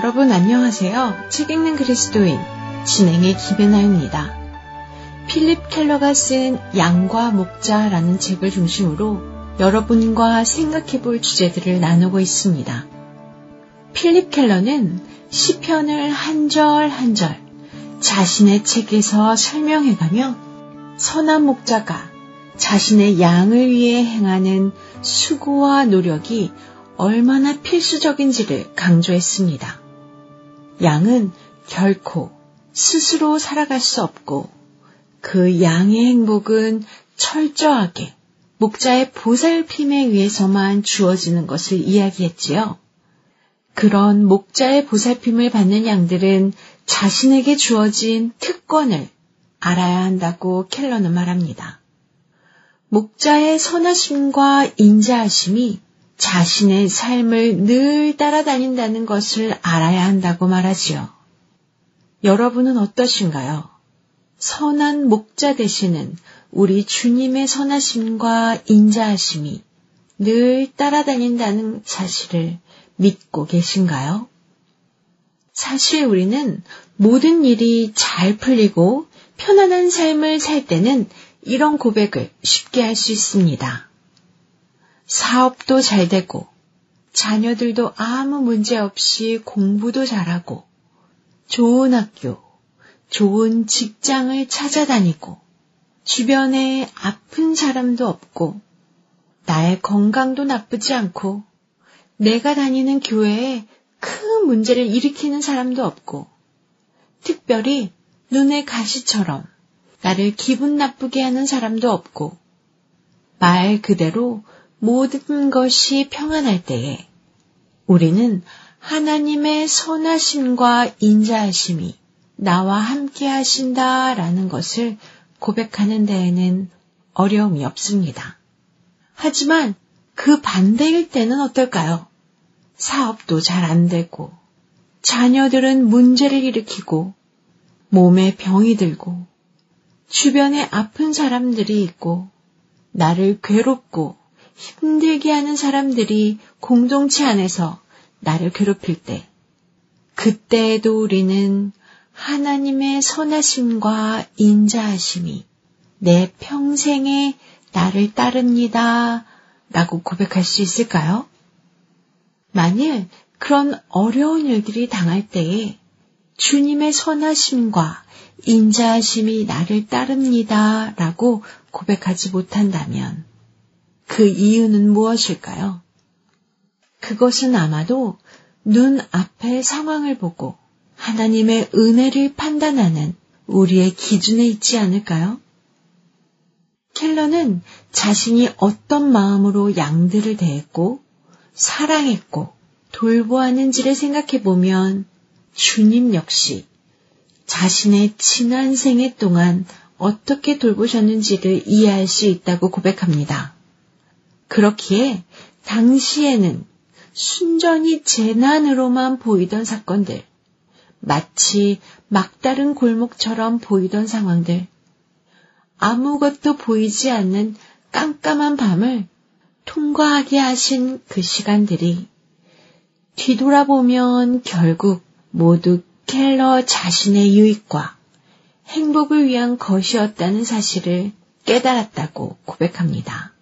여러분 안녕하세요. 책 읽는 그리스도인 진행의 김혜나입니다. 필립 켈러가 쓴 양과 목자라는 책을 중심으로 여러분과 생각해 볼 주제들을 나누고 있습니다. 필립 켈러는 시편을 한 절 한 절 자신의 책에서 설명해 가며 선한 목자가 자신의 양을 위해 행하는 수고와 노력이 얼마나 필수적인지를 강조했습니다. 양은 결코 스스로 살아갈 수 없고 그 양의 행복은 철저하게 목자의 보살핌에 의해서만 주어지는 것을 이야기했지요. 그런 목자의 보살핌을 받는 양들은 자신에게 주어진 특권을 알아야 한다고 켈러는 말합니다. 목자의 선하심과 인자하심이 자신의 삶을 늘 따라다닌다는 것을 알아야 한다고 말하지요. 여러분은 어떠신가요? 선한 목자 되시는 우리 주님의 선하심과 인자하심이 늘 따라다닌다는 사실을 믿고 계신가요? 사실 우리는 모든 일이 잘 풀리고 편안한 삶을 살 때는 이런 고백을 쉽게 할 수 있습니다. 사업도 잘 되고, 자녀들도 아무 문제 없이 공부도 잘하고, 좋은 학교, 좋은 직장을 찾아다니고, 주변에 아픈 사람도 없고, 나의 건강도 나쁘지 않고, 내가 다니는 교회에 큰 문제를 일으키는 사람도 없고, 특별히 눈의 가시처럼 나를 기분 나쁘게 하는 사람도 없고, 말 그대로 모든 것이 평안할 때에 우리는 하나님의 선하심과 인자하심이 나와 함께 하신다라는 것을 고백하는 데에는 어려움이 없습니다. 하지만 그 반대일 때는 어떨까요? 사업도 잘 안 되고, 자녀들은 문제를 일으키고, 몸에 병이 들고, 주변에 아픈 사람들이 있고, 나를 괴롭고 힘들게 하는 사람들이 공동체 안에서 나를 괴롭힐 때, 그때에도 우리는 하나님의 선하심과 인자하심이 내 평생에 나를 따릅니다. 라고 고백할 수 있을까요? 만일 그런 어려운 일들이 당할 때에 주님의 선하심과 인자하심이 나를 따릅니다. 라고 고백하지 못한다면 그 이유는 무엇일까요? 그것은 아마도 눈 앞의 상황을 보고 하나님의 은혜를 판단하는 우리의 기준에 있지 않을까요? 켈러는 자신이 어떤 마음으로 양들을 대했고 사랑했고 돌보았는지를 생각해 보면 주님 역시 자신의 지난 생애 동안 어떻게 돌보셨는지를 이해할 수 있다고 고백합니다. 그렇기에 당시에는 순전히 재난으로만 보이던 사건들, 마치 막다른 골목처럼 보이던 상황들, 아무것도 보이지 않는 깜깜한 밤을 통과하게 하신 그 시간들이 뒤돌아보면 결국 모두 켈러 자신의 유익과 행복을 위한 것이었다는 사실을 깨달았다고 고백합니다.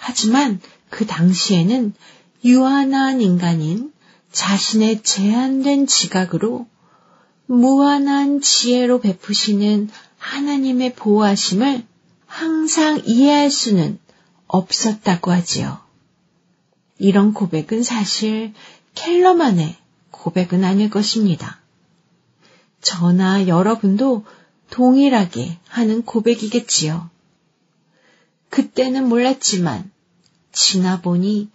하지만 그 당시에는 유한한 인간인 자신의 제한된 지각으로 무한한 지혜로 베푸시는 하나님의 보호하심을 항상 이해할 수는 없었다고 하지요. 이런 고백은 사실 켈러만의 고백은 아닐 것입니다. 저나 여러분도 동일하게 하는 고백이겠지요. 그때는 몰랐지만 지나보니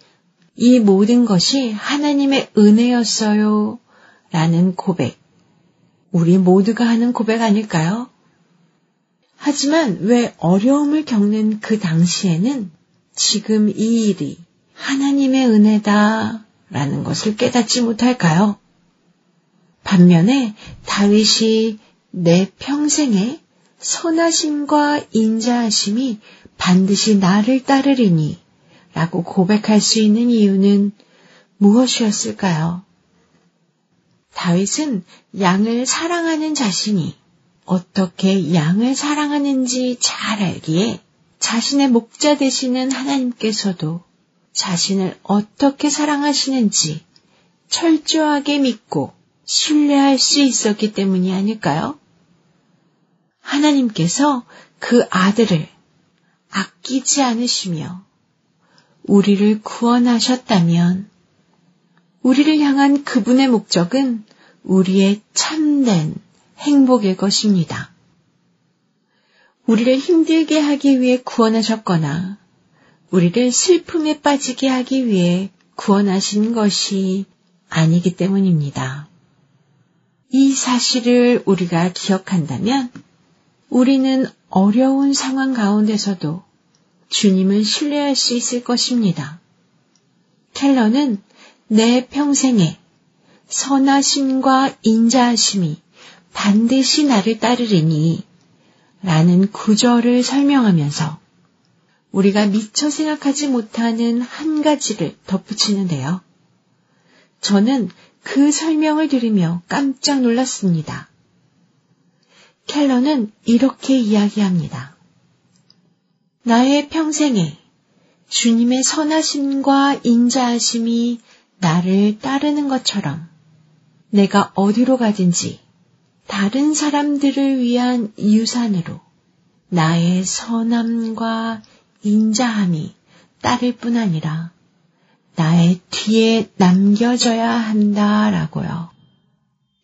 이 모든 것이 하나님의 은혜였어요. 라는 고백. 우리 모두가 하는 고백 아닐까요? 하지만 왜 어려움을 겪는 그 당시에는 지금 이 일이 하나님의 은혜다 라는 것을 깨닫지 못할까요? 반면에 다윗이 내 평생에 선하심과 인자하심이 반드시 나를 따르리니 라고 고백할 수 있는 이유는 무엇이었을까요? 다윗은 양을 사랑하는 자신이 어떻게 양을 사랑하는지 잘 알기에 자신의 목자 되시는 하나님께서도 자신을 어떻게 사랑하시는지 철저하게 믿고 신뢰할 수 있었기 때문이 아닐까요? 하나님께서 그 아들을 아끼지 않으시며 우리를 구원하셨다면 우리를 향한 그분의 목적은 우리의 참된 행복일 것입니다. 우리를 힘들게 하기 위해 구원하셨거나 우리를 슬픔에 빠지게 하기 위해 구원하신 것이 아니기 때문입니다. 이 사실을 우리가 기억한다면 우리는 어려운 상황 가운데서도 주님을 신뢰할 수 있을 것입니다. 켈러는 내 평생에 선하심과 인자하심이 반드시 나를 따르리니 라는 구절을 설명하면서 우리가 미처 생각하지 못하는 한 가지를 덧붙이는데요. 저는 그 설명을 들으며 깜짝 놀랐습니다. 켈러는 이렇게 이야기합니다. 나의 평생에 주님의 선하심과 인자하심이 나를 따르는 것처럼 내가 어디로 가든지 다른 사람들을 위한 유산으로 나의 선함과 인자함이 따를 뿐 아니라 나의 뒤에 남겨져야 한다라고요.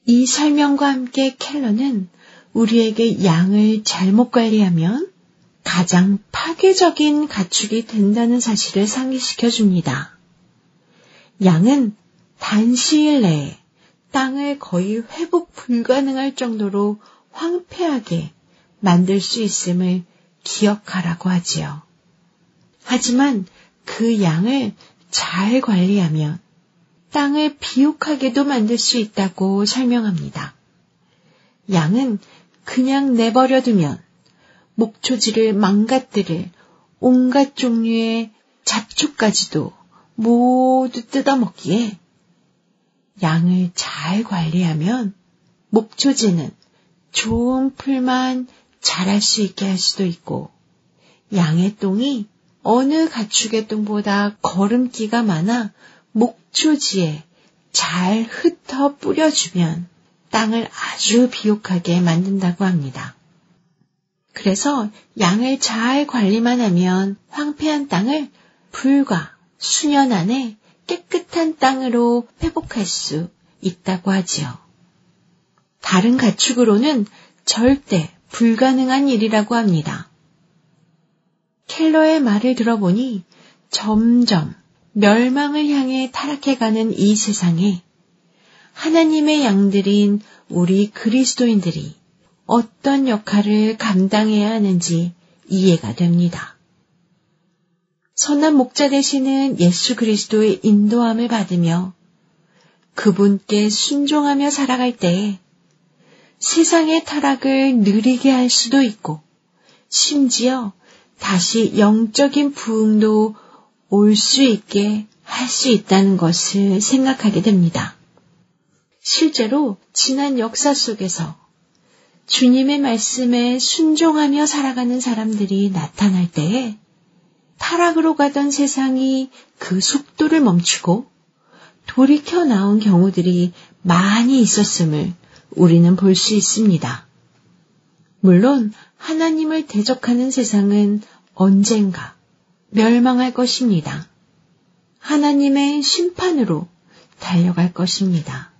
이 설명과 함께 켈러는 우리에게 양을 잘못 관리하면 가장 파괴적인 가축이 된다는 사실을 상기시켜 줍니다. 양은 단시일 내에 땅을 거의 회복 불가능할 정도로 황폐하게 만들 수 있음을 기억하라고 하지요. 하지만 그 양을 잘 관리하면 땅을 비옥하게도 만들 수 있다고 설명합니다. 양은 그냥 내버려 두면 목초지를 망가뜨릴 온갖 종류의 잡초까지도 모두 뜯어먹기에 양을 잘 관리하면 목초지는 좋은 풀만 자랄 수 있게 할 수도 있고 양의 똥이 어느 가축의 똥보다 걸음기가 많아 목초지에 잘 흩어 뿌려주면 땅을 아주 비옥하게 만든다고 합니다. 그래서 양을 잘 관리만 하면 황폐한 땅을 불과 수년 안에 깨끗한 땅으로 회복할 수 있다고 하지요. 다른 가축으로는 절대 불가능한 일이라고 합니다. 켈러의 말을 들어보니 점점 멸망을 향해 타락해가는 이 세상에 하나님의 양들인 우리 그리스도인들이 어떤 역할을 감당해야 하는지 이해가 됩니다. 선한 목자 되시는 예수 그리스도의 인도함을 받으며 그분께 순종하며 살아갈 때에 세상의 타락을 느리게 할 수도 있고 심지어 다시 영적인 부흥도 올 수 있게 할 수 있다는 것을 생각하게 됩니다. 실제로 지난 역사 속에서 주님의 말씀에 순종하며 살아가는 사람들이 나타날 때에 타락으로 가던 세상이 그 속도를 멈추고 돌이켜 나온 경우들이 많이 있었음을 우리는 볼 수 있습니다. 물론 하나님을 대적하는 세상은 언젠가 멸망할 것입니다. 하나님의 심판으로 달려갈 것입니다.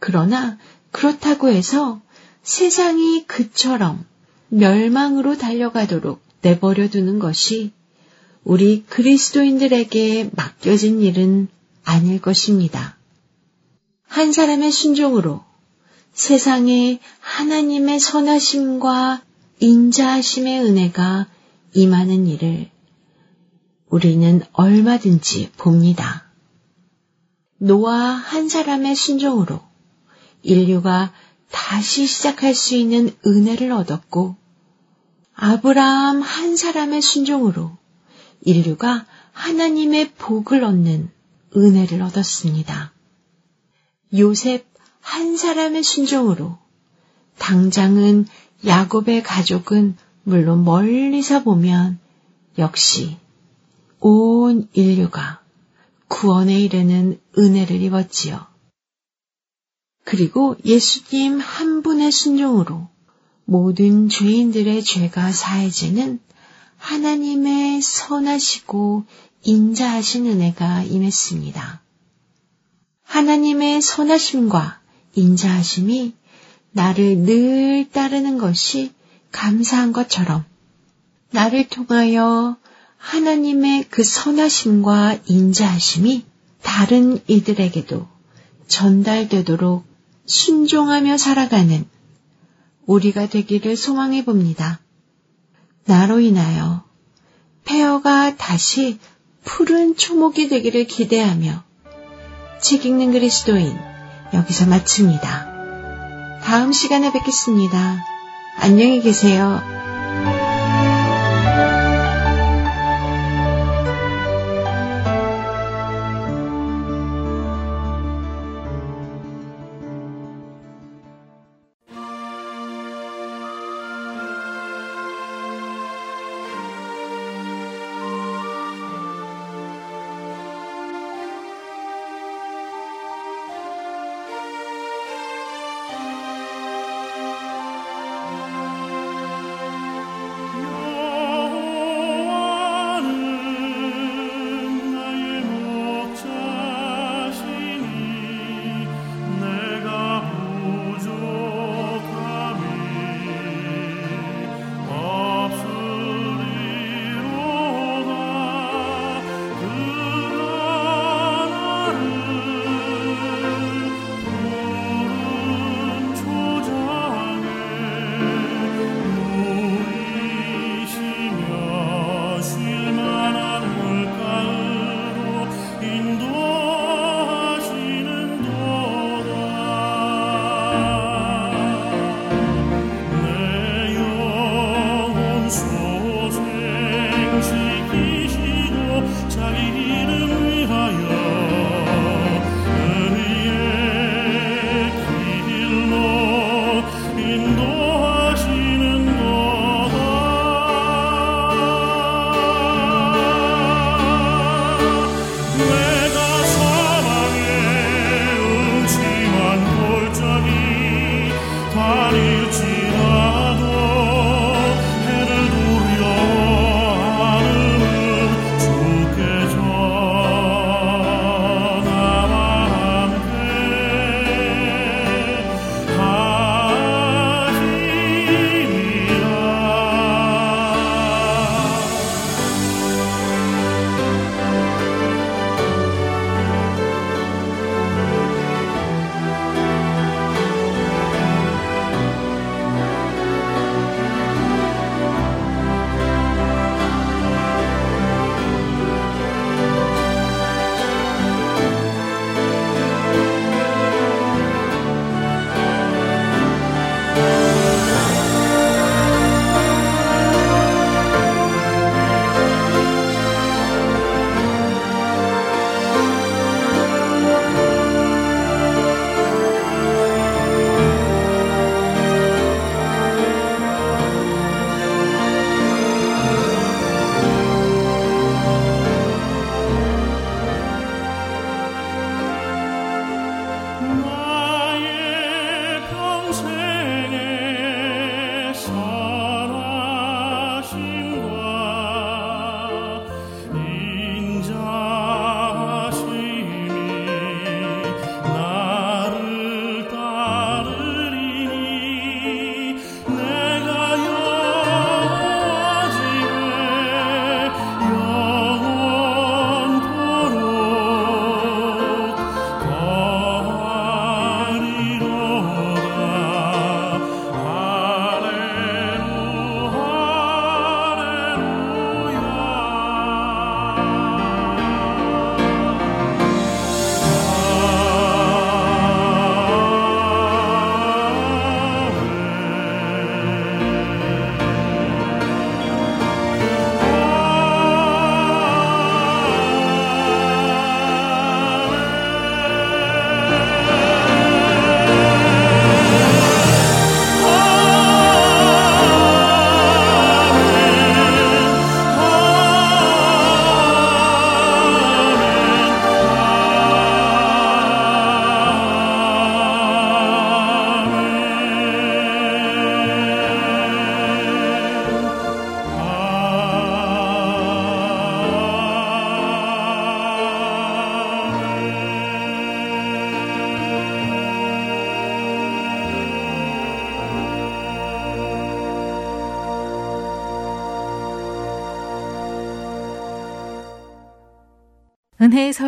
그러나 그렇다고 해서 세상이 그처럼 멸망으로 달려가도록 내버려 두는 것이 우리 그리스도인들에게 맡겨진 일은 아닐 것입니다. 한 사람의 순종으로 세상에 하나님의 선하심과 인자하심의 은혜가 임하는 일을 우리는 얼마든지 봅니다. 노아 한 사람의 순종으로 인류가 다시 시작할 수 있는 은혜를 얻었고 아브라함 한 사람의 순종으로 인류가 하나님의 복을 얻는 은혜를 얻었습니다. 요셉 한 사람의 순종으로 당장은 야곱의 가족은 물론 멀리서 보면 역시 온 인류가 구원에 이르는 은혜를 입었지요. 그리고 예수님 한 분의 순종으로 모든 죄인들의 죄가 사해지는 하나님의 선하시고 인자하신 은혜가 임했습니다. 하나님의 선하심과 인자하심이 나를 늘 따르는 것이 감사한 것처럼 나를 통하여 하나님의 그 선하심과 인자하심이 다른 이들에게도 전달되도록 순종하며 살아가는 우리가 되기를 소망해 봅니다. 나로 인하여 폐허가 다시 푸른 초목이 되기를 기대하며 책 읽는 그리스도인 여기서 마칩니다. 다음 시간에 뵙겠습니다. 안녕히 계세요.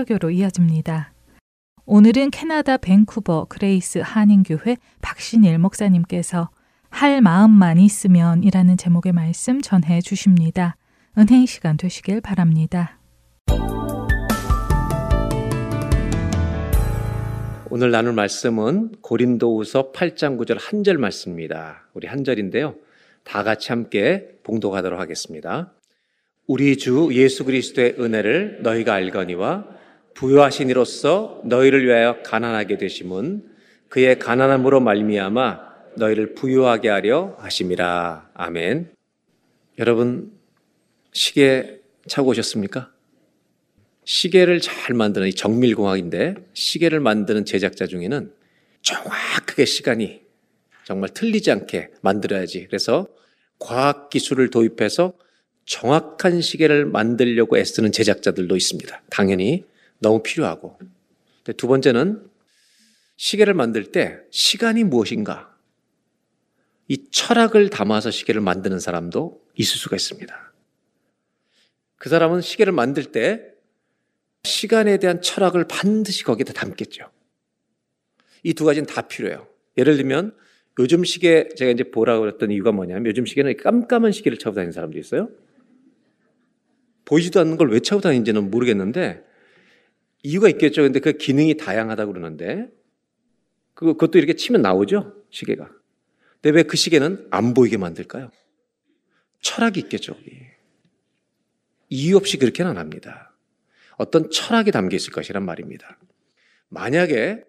설교로 이어집니다. 오늘은 캐나다 밴쿠버 그레이스 한인교회 박신일 목사님께서 할 마음만 있으면 이라는 제목의 말씀 전해 주십니다. 은혜의 시간 되시길 바랍니다. 오늘 나눌 말씀은 고린도후서 8장 9절 한 절 말씀입니다. 우리 한 절인데요. 다 같이 함께 봉독하도록 하겠습니다. 우리 주 예수 그리스도의 은혜를 너희가 알거니와 부유하신 이로써 너희를 위하여 가난하게 되심은 그의 가난함으로 말미암아 너희를 부유하게 하려 하심이라. 아멘. 여러분 시계 차고 오셨습니까? 시계를 잘 만드는 이 정밀공학인데 시계를 만드는 제작자 중에는 정확하게 시간이 정말 틀리지 않게 만들어야지. 그래서 과학 기술을 도입해서 정확한 시계를 만들려고 애쓰는 제작자들도 있습니다. 당연히 너무 필요하고. 두 번째는 시계를 만들 때 시간이 무엇인가? 이 철학을 담아서 시계를 만드는 사람도 있을 수가 있습니다. 그 사람은 시계를 만들 때 시간에 대한 철학을 반드시 거기다 담겠죠. 이 두 가지는 다 필요해요. 예를 들면 요즘 시계 제가 이제 보라고 그랬던 이유가 뭐냐면 요즘 시계는 깜깜한 시계를 차고 다니는 사람도 있어요. 보이지도 않는 걸 왜 차고 다니는지는 모르겠는데 이유가 있겠죠. 근데 그 기능이 다양하다고 그러는데 그, 그것도 이렇게 치면 나오죠. 시계가. 근데 왜 그 시계는 안 보이게 만들까요? 철학이 있겠죠. 이유 없이 그렇게는 안 합니다. 어떤 철학이 담겨 있을 것이란 말입니다. 만약에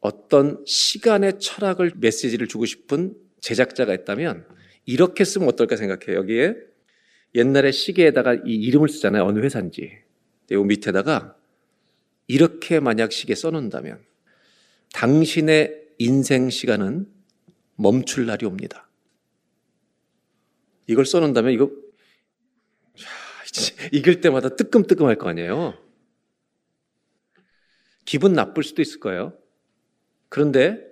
어떤 시간의 철학을 메시지를 주고 싶은 제작자가 있다면 이렇게 쓰면 어떨까 생각해요. 여기에 옛날에 시계에다가 이 이름을 쓰잖아요. 어느 회사인지. 요 밑에다가 이렇게 만약 시계 써놓는다면 당신의 인생 시간은 멈출 날이 옵니다. 이걸 써놓는다면 이거 읽을 때마다 뜨끔뜨끔할 거 아니에요. 기분 나쁠 수도 있을 거예요. 그런데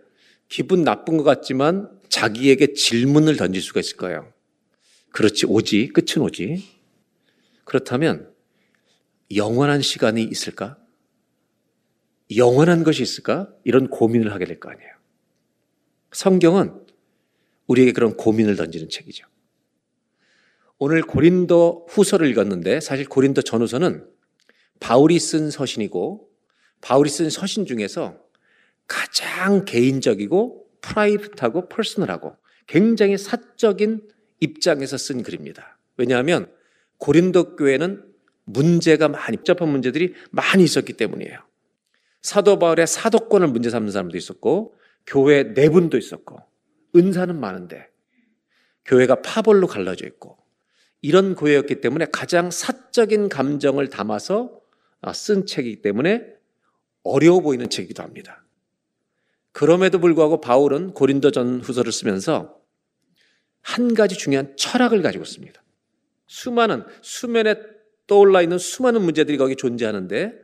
기분 나쁜 것 같지만 자기에게 질문을 던질 수가 있을 거예요. 그렇지, 오지. 끝은 오지. 그렇다면 영원한 시간이 있을까? 영원한 것이 있을까? 이런 고민을 하게 될 거 아니에요. 성경은 우리에게 그런 고민을 던지는 책이죠. 오늘 고린도 후서를 읽었는데 사실 고린도 전후서는 바울이 쓴 서신이고 바울이 쓴 서신 중에서 가장 개인적이고 프라이빗하고 퍼스널하고 굉장히 사적인 입장에서 쓴 글입니다. 왜냐하면 고린도 교회는 문제가 많이 복잡한 문제들이 많이 있었기 때문이에요. 사도 바울의 사도권을 문제 삼는 사람도 있었고 교회 내분도 있었고 은사는 많은데 교회가 파벌로 갈라져 있고 이런 교회였기 때문에 가장 사적인 감정을 담아서 쓴 책이기 때문에 어려워 보이는 책이기도 합니다. 그럼에도 불구하고 바울은 고린도전 후서를 쓰면서 한 가지 중요한 철학을 가지고 있습니다. 수많은 수면에 떠올라 있는 수많은 문제들이 거기 존재하는데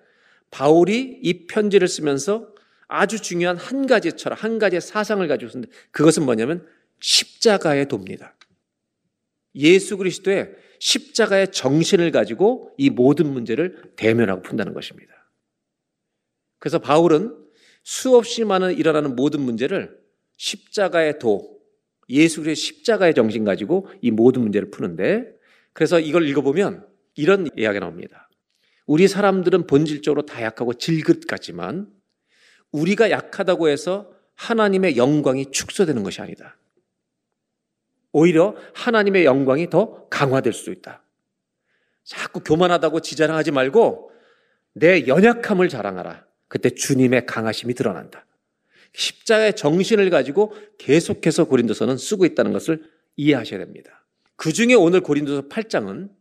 바울이 이 편지를 쓰면서 아주 중요한 한 가지 철학, 한 가지의 사상을 가지고 있는데 그것은 뭐냐면 십자가의 돕니다. 예수 그리스도의 십자가의 정신을 가지고 이 모든 문제를 대면하고 푼다는 것입니다. 그래서 바울은 수없이 많은 일어나는 모든 문제를 십자가의 도, 예수 그리스도의 십자가의 정신 가지고 이 모든 문제를 푸는데 그래서 이걸 읽어보면 이런 이야기가 나옵니다. 우리 사람들은 본질적으로 다 약하고 질긋 같지만 우리가 약하다고 해서 하나님의 영광이 축소되는 것이 아니다. 오히려 하나님의 영광이 더 강화될 수 있다. 자꾸 교만하다고 지자랑하지 말고 내 연약함을 자랑하라. 그때 주님의 강하심이 드러난다. 십자가의 정신을 가지고 계속해서 고린도서는 쓰고 있다는 것을 이해하셔야 됩니다. 그 중에 오늘 고린도서 8장은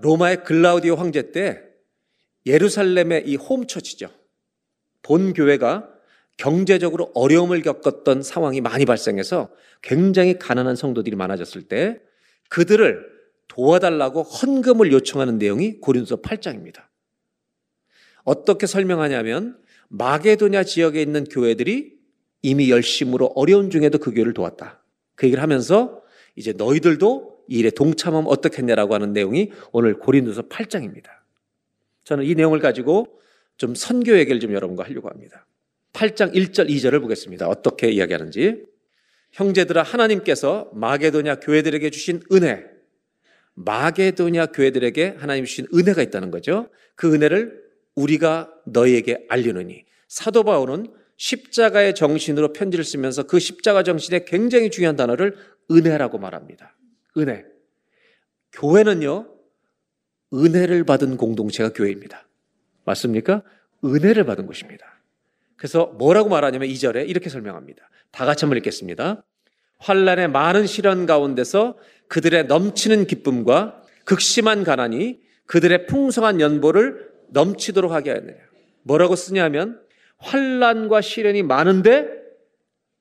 로마의 글라우디오 황제 때 예루살렘의 이 홈처치죠. 본 교회가 경제적으로 어려움을 겪었던 상황이 많이 발생해서 굉장히 가난한 성도들이 많아졌을 때 그들을 도와달라고 헌금을 요청하는 내용이 고린도서 8장입니다. 어떻게 설명하냐면 마게도냐 지역에 있는 교회들이 이미 열심으로 어려운 중에도 그 교회를 도왔다. 그 얘기를 하면서 이제 너희들도 이 일에 동참하면 어떻겠냐라고 하는 내용이 오늘 고린도서 8장입니다. 저는 이 내용을 가지고 좀 선교 얘기를 좀 여러분과 하려고 합니다. 8장 1절 2절을 보겠습니다. 어떻게 이야기하는지. 형제들아 하나님께서 마게도냐 교회들에게 주신 은혜 마게도냐 교회들에게 하나님 주신 은혜가 있다는 거죠. 그 은혜를 우리가 너희에게 알리느니 사도 바울은 십자가의 정신으로 편지를 쓰면서 그 십자가 정신에 굉장히 중요한 단어를 은혜라고 말합니다. 은혜. 교회는요, 은혜를 받은 공동체가 교회입니다. 맞습니까? 은혜를 받은 것입니다. 그래서 뭐라고 말하냐면 2절에 이렇게 설명합니다. 다 같이 한번 읽겠습니다. 환란의 많은 시련 가운데서 그들의 넘치는 기쁨과 극심한 가난이 그들의 풍성한 연보를 넘치도록 하게 하느냐. 뭐라고 쓰냐면 환란과 시련이 많은데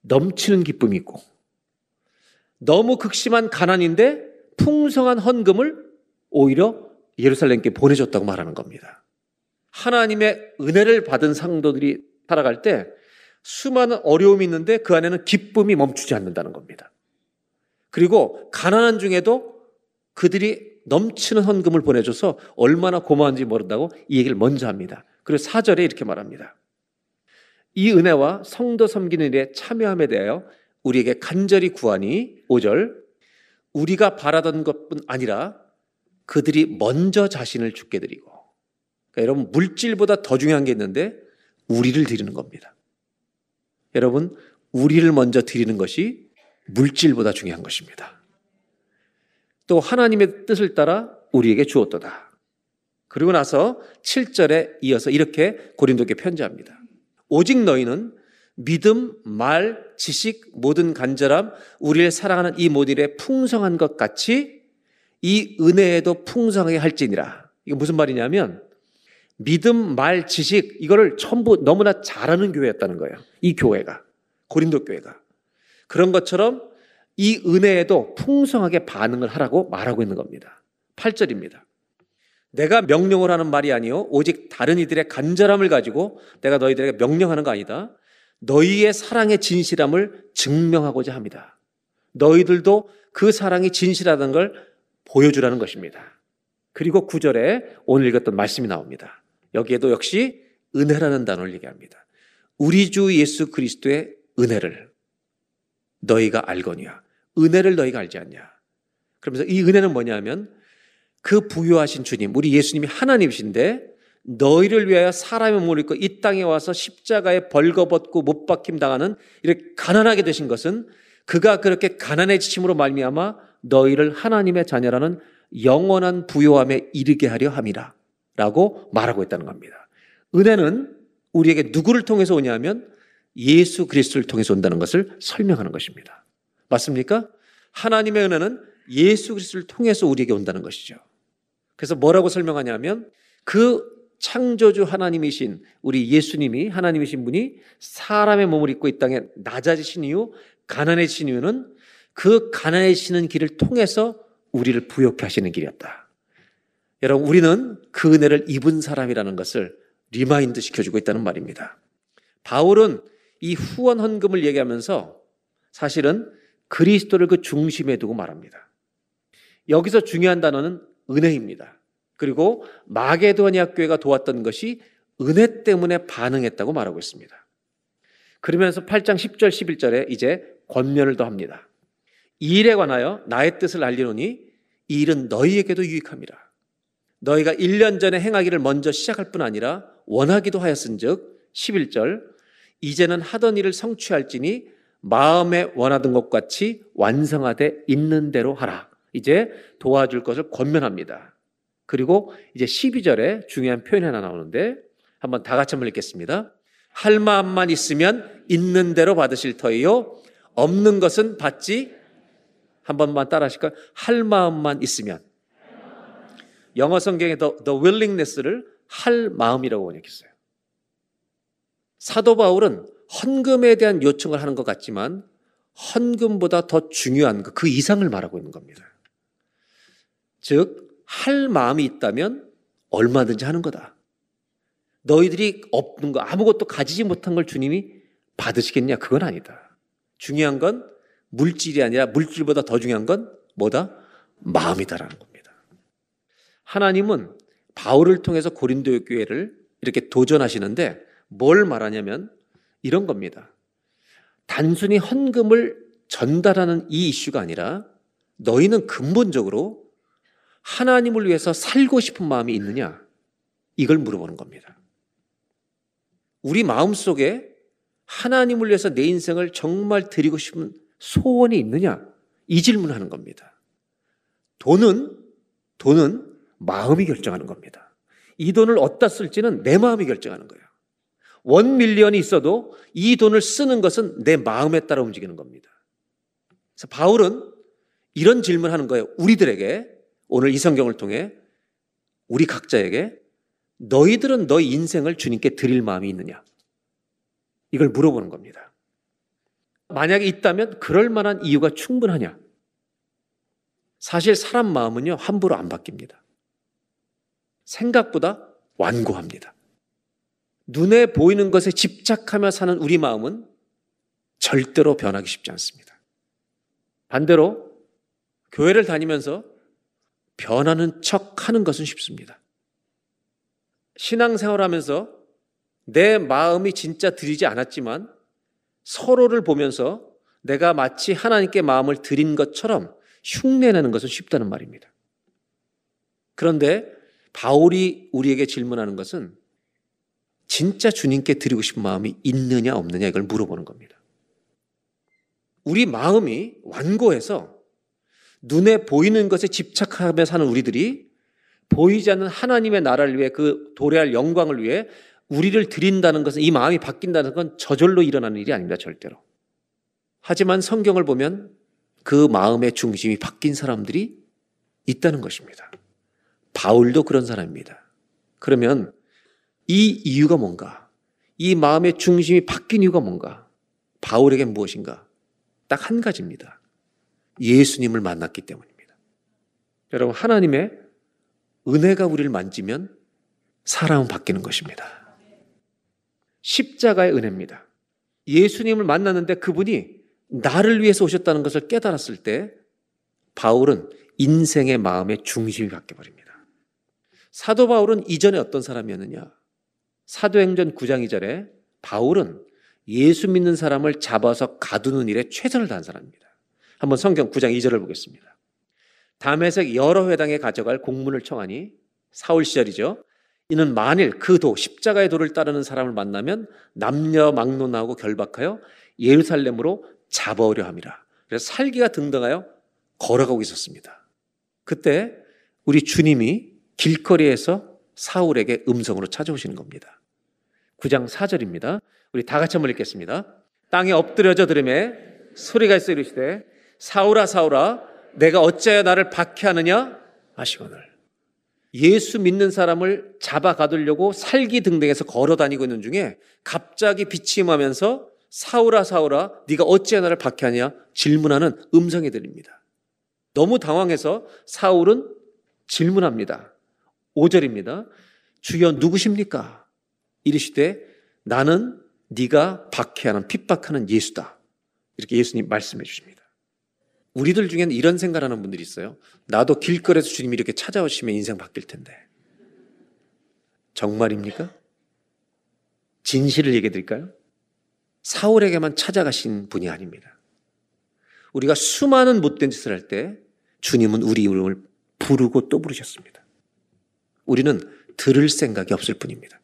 넘치는 기쁨이 있고 너무 극심한 가난인데 풍성한 헌금을 오히려 예루살렘께 보내줬다고 말하는 겁니다. 하나님의 은혜를 받은 상도들이 살아갈 때 수많은 어려움이 있는데 그 안에는 기쁨이 멈추지 않는다는 겁니다. 그리고 가난한 중에도 그들이 넘치는 헌금을 보내줘서 얼마나 고마운지 모른다고 이 얘기를 먼저 합니다. 그리고 사절에 이렇게 말합니다. 이 은혜와 성도 섬기는 일에 참여함에 대하여 우리에게 간절히 구하니 5절 우리가 바라던 것뿐 아니라 그들이 먼저 자신을 죽게 드리고 그러니까 여러분 물질보다 더 중요한 게 있는데 우리를 드리는 겁니다. 여러분 우리를 먼저 드리는 것이 물질보다 중요한 것입니다. 또 하나님의 뜻을 따라 우리에게 주었도다. 그리고 나서 7절에 이어서 이렇게 고린도께 편지합니다. 오직 너희는 믿음, 말, 지식, 모든 간절함, 우리를 사랑하는 이 모든 일에 풍성한 것 같이 이 은혜에도 풍성하게 할지니라. 이게 무슨 말이냐면 믿음, 말, 지식 이거를 전부 너무나 잘하는 교회였다는 거예요. 이 교회가 고린도 교회가 그런 것처럼 이 은혜에도 풍성하게 반응을 하라고 말하고 있는 겁니다. 8절입니다. 내가 명령을 하는 말이 아니요 오직 다른 이들의 간절함을 가지고 내가 너희들에게 명령하는 거 아니다. 너희의 사랑의 진실함을 증명하고자 합니다. 너희들도 그 사랑이 진실하다는 걸 보여주라는 것입니다. 그리고 9절에 오늘 읽었던 말씀이 나옵니다. 여기에도 역시 은혜라는 단어를 얘기합니다. 우리 주 예수 그리스도의 은혜를 너희가 알거니와 은혜를 너희가 알지 않냐. 그러면서 이 은혜는 뭐냐면 그 부유하신 주님, 우리 예수님이 하나님이신데 너희를 위하여 사람의 몸을 입고 이 땅에 와서 십자가에 벌거벗고 못 박힘 당하는 이렇게 가난하게 되신 것은 그가 그렇게 가난해지심으로 말미암아 너희를 하나님의 자녀라는 영원한 부요함에 이르게 하려 함이라 라고 말하고 있다는 겁니다. 은혜는 우리에게 누구를 통해서 오냐면 예수 그리스도를 통해서 온다는 것을 설명하는 것입니다. 맞습니까? 하나님의 은혜는 예수 그리스도를 통해서 우리에게 온다는 것이죠. 그래서 뭐라고 설명하냐면 그 창조주 하나님이신 우리 예수님이 하나님이신 분이 사람의 몸을 입고 이 땅에 낮아지신 이유, 가난해지신 이유는 그 가난해지는 길을 통해서 우리를 부요케 하시는 길이었다. 여러분, 우리는 그 은혜를 입은 사람이라는 것을 remind 시켜주고 있다는 말입니다. 바울은 이 후원 헌금을 얘기하면서 사실은 그리스도를 그 중심에 두고 말합니다. 여기서 중요한 단어는 은혜입니다. 그리고 마게도니아 교회가 도왔던 것이 은혜 때문에 반응했다고 말하고 있습니다. 그러면서 8장 10절 11절에 이제 권면을 더합니다. 이 일에 관하여 나의 뜻을 알리노니 이 일은 너희에게도 유익함이라. 너희가 1년 전에 행하기를 먼저 시작할 뿐 아니라 원하기도 하였은즉 11절 이제는 하던 일을 성취할지니 마음에 원하던 것 같이 완성하되 있는 대로 하라. 이제 도와줄 것을 권면합니다. 그리고 이제 12절에 중요한 표현이 하나 나오는데 한번 다 같이 한번 읽겠습니다. 할 마음만 있으면 있는 대로 받으실 터이요. 없는 것은 받지 한 번만 따라 하실까요? 할 마음만 있으면. 영어 성경에 the, the willingness를 할 마음이라고 번역했어요. 사도 바울은 헌금에 대한 요청을 하는 것 같지만 헌금보다 더 중요한 그 이상을 말하고 있는 겁니다. 즉, 할 마음이 있다면 얼마든지 하는 거다. 너희들이 없는 거, 아무것도 가지지 못한 걸 주님이 받으시겠냐? 그건 아니다. 중요한 건 물질이 아니라 물질보다 더 중요한 건 뭐다? 마음이다라는 겁니다. 하나님은 바울을 통해서 고린도 교회를 이렇게 도전하시는데 뭘 말하냐면 이런 겁니다. 단순히 헌금을 전달하는 이 이슈가 아니라 너희는 근본적으로 하나님을 위해서 살고 싶은 마음이 있느냐? 이걸 물어보는 겁니다. 우리 마음 속에 하나님을 위해서 내 인생을 정말 드리고 싶은 소원이 있느냐? 이 질문을 하는 겁니다. 돈은, 돈은 마음이 결정하는 겁니다. 이 돈을 어디다 쓸지는 내 마음이 결정하는 거예요. 원 밀리언이 있어도 이 돈을 쓰는 것은 내 마음에 따라 움직이는 겁니다. 그래서 바울은 이런 질문을 하는 거예요. 우리들에게 오늘 이 성경을 통해 우리 각자에게 너희들은 너희 인생을 주님께 드릴 마음이 있느냐? 이걸 물어보는 겁니다. 만약에 있다면 그럴 만한 이유가 충분하냐? 사실 사람 마음은요, 함부로 안 바뀝니다. 생각보다 완고합니다. 눈에 보이는 것에 집착하며 사는 우리 마음은 절대로 변하기 쉽지 않습니다. 반대로 교회를 다니면서 변하는 척 하는 것은 쉽습니다. 신앙생활 하면서 내 마음이 진짜 들이지 않았지만 서로를 보면서 내가 마치 하나님께 마음을 드린 것처럼 흉내내는 것은 쉽다는 말입니다. 그런데 바울이 우리에게 질문하는 것은 진짜 주님께 드리고 싶은 마음이 있느냐 없느냐 이걸 물어보는 겁니다. 우리 마음이 완고해서 눈에 보이는 것에 집착하며 사는 우리들이 보이지 않는 하나님의 나라를 위해 그 도래할 영광을 위해 우리를 드린다는 것은 이 마음이 바뀐다는 건 저절로 일어나는 일이 아닙니다, 절대로. 하지만 성경을 보면 그 마음의 중심이 바뀐 사람들이 있다는 것입니다. 바울도 그런 사람입니다. 그러면 이 이유가 뭔가? 이 마음의 중심이 바뀐 이유가 뭔가? 바울에게 무엇인가? 딱 한 가지입니다. 예수님을 만났기 때문입니다. 여러분, 하나님의 은혜가 우리를 만지면 사람은 바뀌는 것입니다. 십자가의 은혜입니다. 예수님을 만났는데 그분이 나를 위해서 오셨다는 것을 깨달았을 때 바울은 인생의 마음의 중심이 바뀌어버립니다. 사도 바울은 이전에 어떤 사람이었느냐? 사도행전 9장 2절에 바울은 예수 믿는 사람을 잡아서 가두는 일에 최선을 다한 사람입니다. 한번 성경 9장 2절을 보겠습니다. 담에색 여러 회당에 가져갈 공문을 청하니 사울 시절이죠. 이는 만일 그 도, 십자가의 도를 따르는 사람을 만나면 남녀 막론하고 결박하여 예루살렘으로 잡아오려 함이라. 그래서 살기가 등등하여 걸어가고 있었습니다. 그때 우리 주님이 길거리에서 사울에게 음성으로 찾아오시는 겁니다. 9장 4절입니다. 우리 다 같이 한번 읽겠습니다. 땅에 엎드려져 들음에 소리가 있어 이르시되 사울아 사울아 내가 어찌하여 나를 박해하느냐 하시거늘 예수 믿는 사람을 잡아 가두려고 살기 등등해서 걸어 다니고 있는 중에 갑자기 빛이 임하면서 사울아 사울아 네가 어찌하여 나를 박해하냐 질문하는 음성이 들립니다. 너무 당황해서 사울은 질문합니다. 5절입니다. 주여 누구십니까? 이르시되 나는 네가 박해하는 핍박하는 예수다. 이렇게 예수님 말씀해 주십니다. 우리들 중에는 이런 생각하는 분들이 있어요. 나도 길거리에서 주님이 이렇게 찾아오시면 인생 바뀔 텐데. 정말입니까? 진실을 얘기해 드릴까요? 사울에게만 찾아가신 분이 아닙니다. 우리가 수많은 못된 짓을 할 때 주님은 우리 이름을 부르고 또 부르셨습니다. 우리는 들을 생각이 없을 뿐입니다.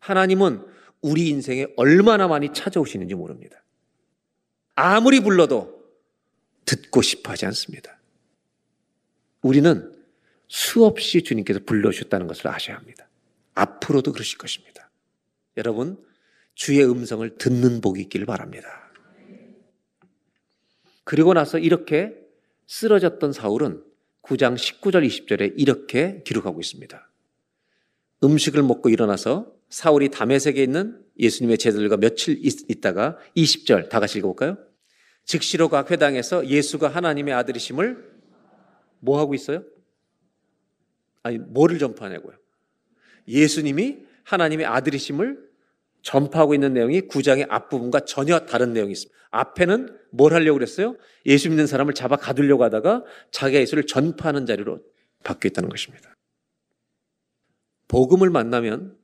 하나님은 우리 인생에 얼마나 많이 찾아오시는지 모릅니다. 아무리 불러도 듣고 싶어 하지 않습니다. 우리는 수없이 주님께서 불러주셨다는 것을 아셔야 합니다. 앞으로도 그러실 것입니다. 여러분, 주의 음성을 듣는 복이 있기를 바랍니다. 그리고 나서 이렇게 쓰러졌던 사울은 9장 19절 20절에 이렇게 기록하고 있습니다. 음식을 먹고 일어나서 사울이 담에색에 있는 예수님의 제자들과 며칠 있다가 20절 다 같이 읽어볼까요? 즉시로 각 회당에서 예수가 하나님의 아들이심을 뭐 하고 있어요? 아니, 뭐를 전파하냐고요? 예수님이 하나님의 아들이심을 전파하고 있는 내용이 9장의 앞부분과 전혀 다른 내용이 있습니다. 앞에는 뭘 하려고 그랬어요? 예수 믿는 사람을 잡아 가두려고 하다가 자기가 예수를 전파하는 자리로 바뀌어 있다는 것입니다. 복음을 만나면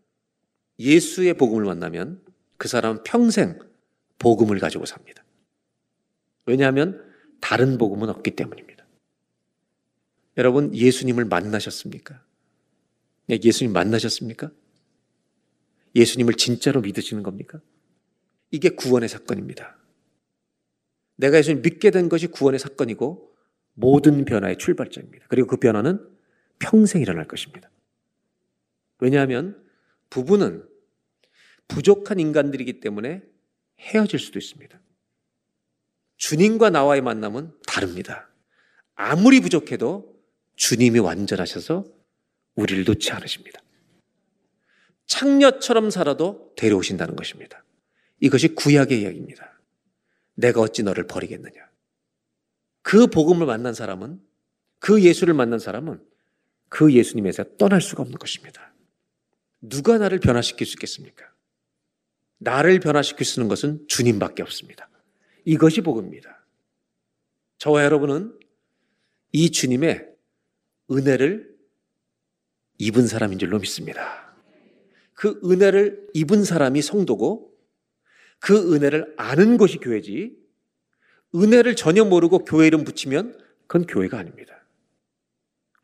예수의 복음을 만나면 그 사람은 평생 복음을 가지고 삽니다. 왜냐하면 다른 복음은 없기 때문입니다. 여러분 예수님을 만나셨습니까? 네, 예수님 만나셨습니까? 예수님을 진짜로 믿으시는 겁니까? 이게 구원의 사건입니다. 내가 예수님 믿게 된 것이 구원의 사건이고 모든 변화의 출발점입니다. 그리고 그 변화는 평생 일어날 것입니다. 왜냐하면 부부는 부족한 인간들이기 때문에 헤어질 수도 있습니다. 주님과 나와의 만남은 다릅니다. 아무리 부족해도 주님이 완전하셔서 우리를 놓지 않으십니다. 창녀처럼 살아도 데려오신다는 것입니다. 이것이 구약의 이야기입니다. 내가 어찌 너를 버리겠느냐. 그 복음을 만난 사람은 그 예수를 만난 사람은 그 예수님에서 떠날 수가 없는 것입니다. 누가 나를 변화시킬 수 있겠습니까? 나를 변화시킬 수 있는 것은 주님밖에 없습니다. 이것이 복음입니다. 저와 여러분은 이 주님의 은혜를 입은 사람인 줄로 믿습니다. 그 은혜를 입은 사람이 성도고 그 은혜를 아는 것이 교회지 은혜를 전혀 모르고 교회 이름 붙이면 그건 교회가 아닙니다.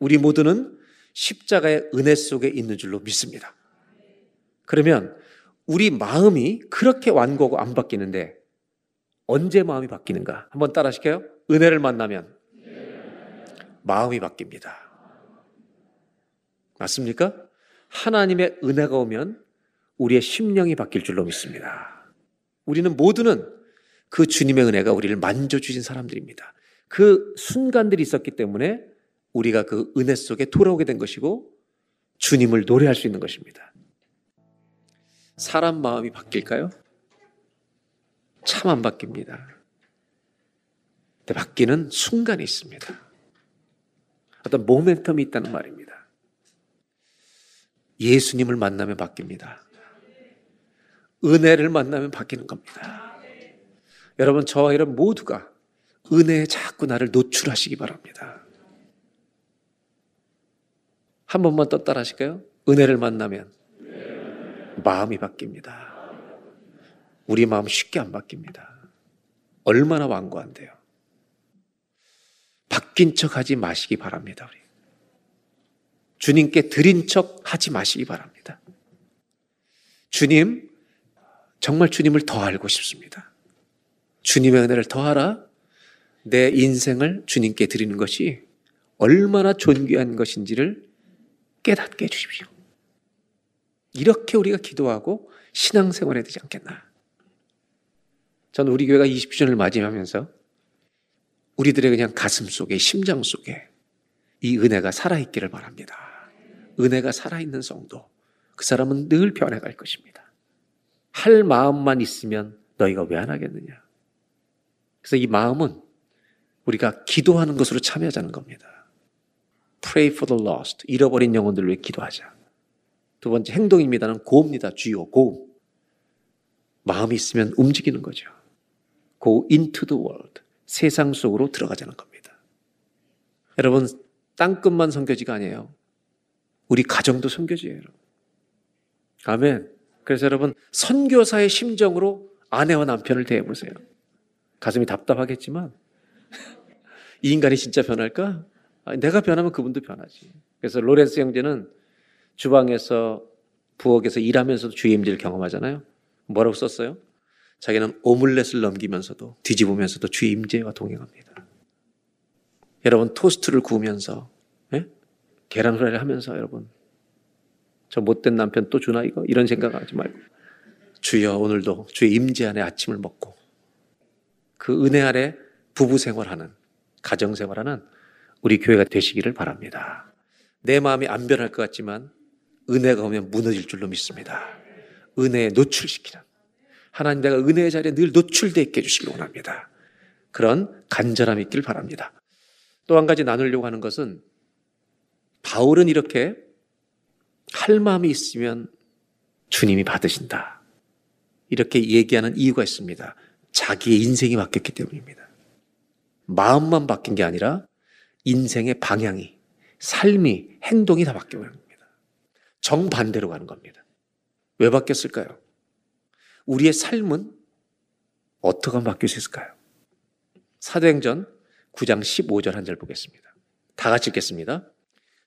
우리 모두는 십자가의 은혜 속에 있는 줄로 믿습니다. 그러면 우리 마음이 그렇게 완고하고 안 바뀌는데 언제 마음이 바뀌는가? 한번 따라 하실게요. 은혜를 만나면 마음이 바뀝니다. 맞습니까? 하나님의 은혜가 오면 우리의 심령이 바뀔 줄로 믿습니다. 우리는 모두는 그 주님의 은혜가 우리를 만져주신 사람들입니다. 그 순간들이 있었기 때문에 우리가 그 은혜 속에 돌아오게 된 것이고 주님을 노래할 수 있는 것입니다. 사람 마음이 바뀔까요? 참 안 바뀝니다. 근데 바뀌는 순간이 있습니다. 어떤 모멘텀이 있다는 말입니다. 예수님을 만나면 바뀝니다. 은혜를 만나면 바뀌는 겁니다. 여러분, 저와 여러분 모두가 은혜에 자꾸 나를 노출하시기 바랍니다. 한 번만 더 따라 하실까요? 은혜를 만나면 마음이 바뀝니다. 우리 마음 쉽게 안 바뀝니다. 얼마나 완고한데요. 바뀐 척 하지 마시기 바랍니다. 우리. 주님께 드린 척 하지 마시기 바랍니다. 주님, 정말 주님을 더 알고 싶습니다. 주님의 은혜를 더 알아 내 인생을 주님께 드리는 것이 얼마나 존귀한 것인지를 깨닫게 해주십시오. 이렇게 우리가 기도하고 신앙생활 해야 되지 않겠나. 저는 우리 교회가 20주년을 맞이하면서 우리들의 그냥 가슴 속에, 심장 속에 이 은혜가 살아있기를 바랍니다. 은혜가 살아있는 성도. 그 사람은 늘 변해갈 것입니다. 할 마음만 있으면 너희가 왜 안 하겠느냐. 그래서 이 마음은 우리가 기도하는 것으로 참여하자는 겁니다. Pray for the lost. 잃어버린 영혼들을 위해 기도하자. 두 번째 행동입니다는 고입니다. 주요, 고. 마음이 있으면 움직이는 거죠. Go into the world. 세상 속으로 들어가자는 겁니다. 여러분, 땅끝만 섬겨지가 아니에요. 우리 가정도 섬겨져요, 여러분. 아멘. 그래서 여러분, 선교사의 심정으로 아내와 남편을 대해보세요. 가슴이 답답하겠지만, 이 인간이 진짜 변할까? 내가 변하면 그분도 변하지. 그래서 로렌스 형제는 주방에서 부엌에서 일하면서도 주의 임재를 경험하잖아요. 뭐라고 썼어요? 자기는 오믈렛을 넘기면서도 뒤집으면서도 주의 임재와 동행합니다. 여러분 토스트를 구우면서 예? 계란 후라이를 하면서 여러분 저 못된 남편 또 주나 이거 이런 생각하지 말고 주여 오늘도 주의 임재 안에 아침을 먹고 그 은혜 아래 부부 생활하는 가정 생활하는 우리 교회가 되시기를 바랍니다. 내 마음이 안 변할 것 같지만 은혜가 오면 무너질 줄로 믿습니다. 은혜에 노출시키는 하나님 내가 은혜의 자리에 늘 노출되어 있게 해주시길 원합니다. 그런 간절함이 있길 바랍니다. 또 한 가지 나누려고 하는 것은 바울은 이렇게 할 마음이 있으면 주님이 받으신다. 이렇게 얘기하는 이유가 있습니다. 자기의 인생이 바뀌었기 때문입니다. 마음만 바뀐 게 아니라 인생의 방향이, 삶이, 행동이 다 바뀌어요. 정반대로 가는 겁니다. 왜 바뀌었을까요? 우리의 삶은 어떻게 바뀔 수 있을까요? 사도행전 9장 15절 한 절 보겠습니다. 다 같이 읽겠습니다.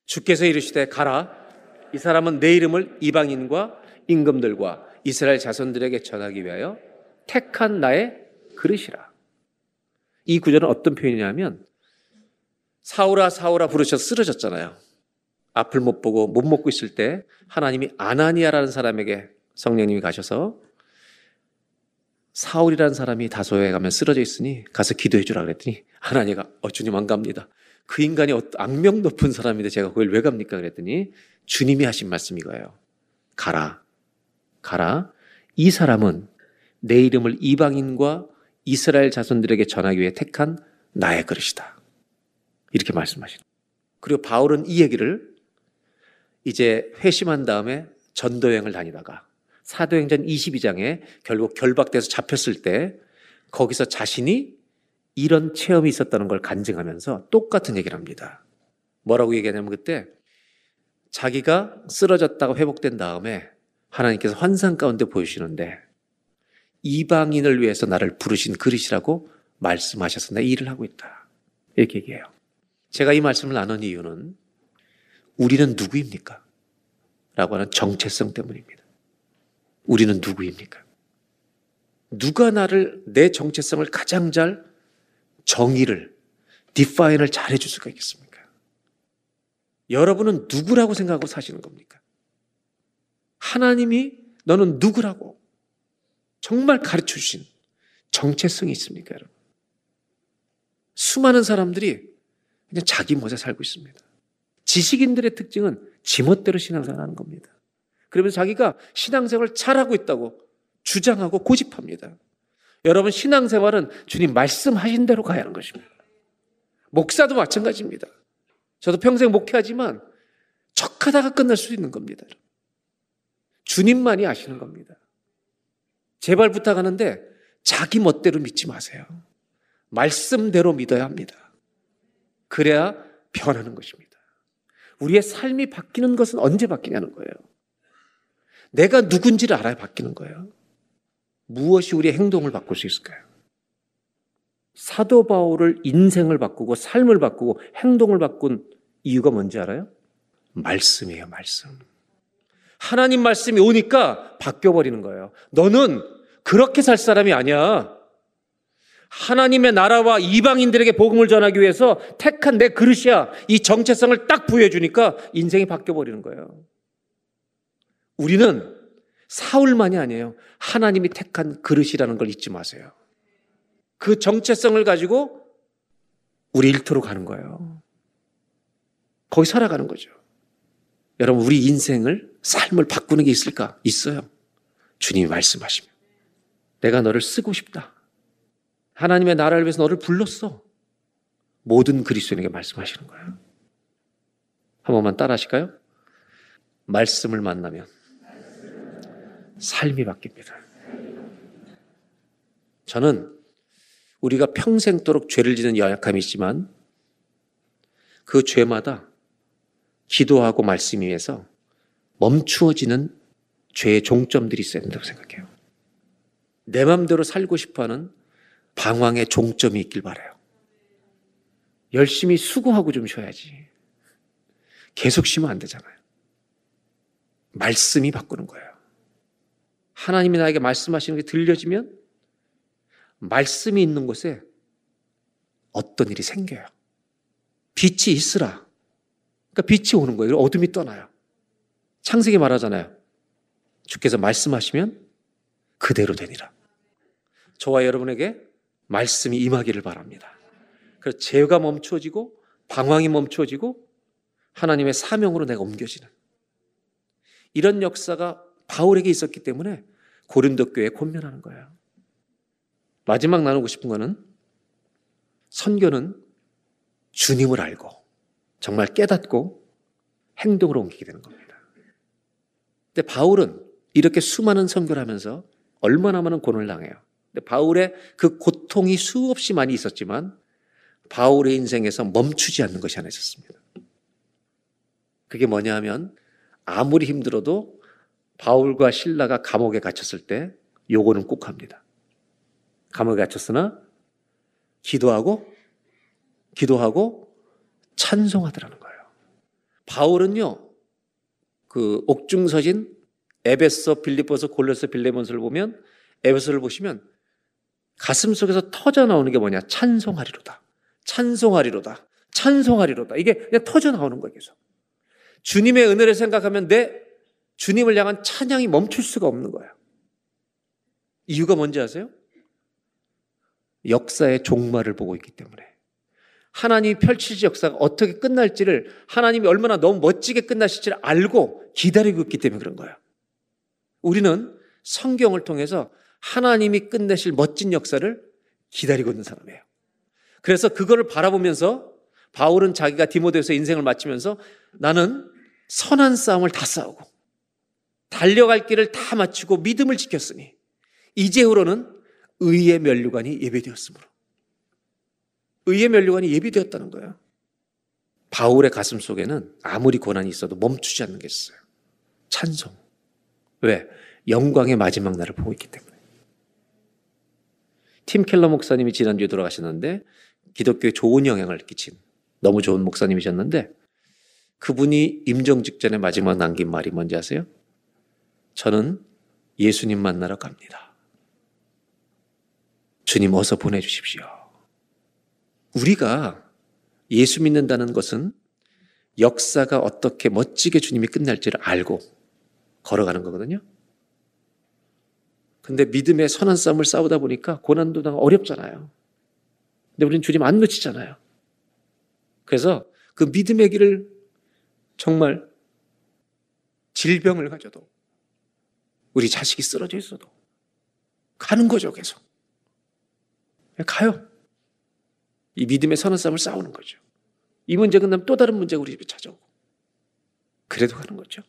주께서 이르시되 가라 이 사람은 내 이름을 이방인과 임금들과 이스라엘 자손들에게 전하기 위하여 택한 나의 그릇이라. 이 구절은 어떤 표현이냐면 사울아 사울아 부르셔 쓰러졌잖아요. 앞을 못 보고 못 먹고 있을 때 하나님이 아나니아라는 사람에게 성령님이 가셔서 사울이라는 사람이 다소에 가면 쓰러져 있으니 가서 기도해 주라 그랬더니 하나니가 어 주님 안 갑니다. 그 인간이 악명 높은 사람인데 제가 거길 왜 갑니까? 그랬더니 주님이 하신 말씀 이 거예요. 가라. 가라. 이 사람은 내 이름을 이방인과 이스라엘 자손들에게 전하기 위해 택한 나의 그릇이다. 이렇게 말씀하시는. 그리고 바울은 이 얘기를 이제 회심한 다음에 전도여행을 다니다가 사도행전 22장에 결국 결박돼서 잡혔을 때 거기서 자신이 이런 체험이 있었다는 걸 간증하면서 똑같은 얘기를 합니다. 뭐라고 얘기하냐면 그때 자기가 쓰러졌다가 회복된 다음에 하나님께서 환상 가운데 보여주시는데 이방인을 위해서 나를 부르신 그릇이라고 말씀하셔서 내 일을 하고 있다. 이렇게 얘기해요. 제가 이 말씀을 나눈 이유는 우리는 누구입니까? 라고 하는 정체성 때문입니다. 우리는 누구입니까? 누가 나를 내 정체성을 가장 잘 정의를 디파인을 잘 해줄 수가 있겠습니까? 여러분은 누구라고 생각하고 사시는 겁니까? 하나님이 너는 누구라고 정말 가르쳐 주신 정체성이 있습니까, 여러분? 수많은 사람들이 그냥 자기 멋에 살고 있습니다. 지식인들의 특징은 지멋대로 신앙생활 하는 겁니다. 그러면서 자기가 신앙생활을 잘하고 있다고 주장하고 고집합니다. 여러분 신앙생활은 주님 말씀하신 대로 가야 하는 것입니다. 목사도 마찬가지입니다. 저도 평생 목회하지만 척하다가 끝날 수 있는 겁니다. 주님만이 아시는 겁니다. 제발 부탁하는데 자기 멋대로 믿지 마세요. 말씀대로 믿어야 합니다. 그래야 변하는 것입니다. 우리의 삶이 바뀌는 것은 언제 바뀌냐는 거예요. 내가 누군지를 알아야 바뀌는 거예요. 무엇이 우리의 행동을 바꿀 수 있을까요? 사도 바울을 인생을 바꾸고 삶을 바꾸고 행동을 바꾼 이유가 뭔지 알아요? 말씀이에요, 말씀. 하나님 말씀이 오니까 바뀌어버리는 거예요. 너는 그렇게 살 사람이 아니야. 하나님의 나라와 이방인들에게 복음을 전하기 위해서 택한 내 그릇이야. 이 정체성을 딱 부여해 주니까 인생이 바뀌어 버리는 거예요. 우리는 사울만이 아니에요. 하나님이 택한 그릇이라는 걸 잊지 마세요. 그 정체성을 가지고 우리 일터로 가는 거예요. 거기 살아가는 거죠. 여러분, 우리 인생을, 삶을 바꾸는 게 있을까? 있어요. 주님이 말씀하시면. 내가 너를 쓰고 싶다. 하나님의 나라를 위해서 너를 불렀어. 모든 그리스도인에게 말씀하시는 거예요. 한 번만 따라 하실까요? 말씀을 만나면 삶이 바뀝니다. 저는 우리가 평생도록 죄를 짓는 연약함이 있지만 그 죄마다 기도하고 말씀 위해서 멈추어지는 죄의 종점들이 있어야 된다고 생각해요. 내 맘대로 살고 싶어 하는 방황의 종점이 있길 바래요. 열심히 수고하고 좀 쉬어야지. 계속 쉬면 안 되잖아요. 말씀이 바꾸는 거예요. 하나님이 나에게 말씀하시는 게 들려지면 말씀이 있는 곳에 어떤 일이 생겨요. 빛이 있으라. 그러니까 빛이 오는 거예요. 어둠이 떠나요. 창세기 말하잖아요. 주께서 말씀하시면 그대로 되니라. 저와 여러분에게 말씀이 임하기를 바랍니다. 그래서 죄가 멈추어지고 방황이 멈추어지고 하나님의 사명으로 내가 옮겨지는 이런 역사가 바울에게 있었기 때문에 고린도 교회에 권면하는 거예요. 마지막 나누고 싶은 거는 선교는 주님을 알고 정말 깨닫고 행동으로 옮기게 되는 겁니다. 근데 바울은 이렇게 수많은 선교를 하면서 얼마나 많은 고난을 당해요. 바울의 그 고통이 수없이 많이 있었지만 바울의 인생에서 멈추지 않는 것이 하나 있었습니다. 그게 뭐냐 하면 아무리 힘들어도 바울과 신라가 감옥에 갇혔을 때 요거는 꼭 합니다. 감옥에 갇혔으나 기도하고 기도하고 찬송하더라는 거예요. 바울은요. 그 옥중서신 에베소, 빌립보서, 골로새, 빌레몬서를 보면 에베소를 보시면 가슴 속에서 터져 나오는 게 뭐냐? 찬송하리로다. 찬송하리로다. 찬송하리로다. 이게 그냥 터져 나오는 거예요, 계속. 주님의 은혜를 생각하면 내 주님을 향한 찬양이 멈출 수가 없는 거예요. 이유가 뭔지 아세요? 역사의 종말을 보고 있기 때문에. 하나님이 펼칠 역사가 어떻게 끝날지를 하나님이 얼마나 너무 멋지게 끝나실지를 알고 기다리고 있기 때문에 그런 거예요. 우리는 성경을 통해서 하나님이 끝내실 멋진 역사를 기다리고 있는 사람이에요. 그래서 그거를 바라보면서 바울은 자기가 디모데에서 인생을 마치면서 나는 선한 싸움을 다 싸우고 달려갈 길을 다 마치고 믿음을 지켰으니 이제후로는 의의 면류관이 예배되었으므로 의의 면류관이 예비되었다는 거예요. 바울의 가슴 속에는 아무리 고난이 있어도 멈추지 않는 게 있어요. 찬송. 왜? 영광의 마지막 날을 보고 있기 때문에. 팀 켈러 목사님이 지난주에 돌아가셨는데 기독교에 좋은 영향을 끼친 너무 좋은 목사님이셨는데 그분이 임종 직전에 마지막 남긴 말이 뭔지 아세요? 저는 예수님 만나러 갑니다. 주님 어서 보내주십시오. 우리가 예수 믿는다는 것은 역사가 어떻게 멋지게 주님이 끝날지를 알고 걸어가는 거거든요. 근데 믿음의 선한 싸움을 싸우다 보니까 고난도 당 어렵잖아요. 근데 우리는 주님 안 놓치잖아요. 그래서 그 믿음의 길을 정말 질병을 가져도 우리 자식이 쓰러져 있어도 가는 거죠, 계속. 가요. 이 믿음의 선한 싸움을 싸우는 거죠. 이 문제 끝나면 또 다른 문제가 우리 집에 찾아오고. 그래도 가는 거죠.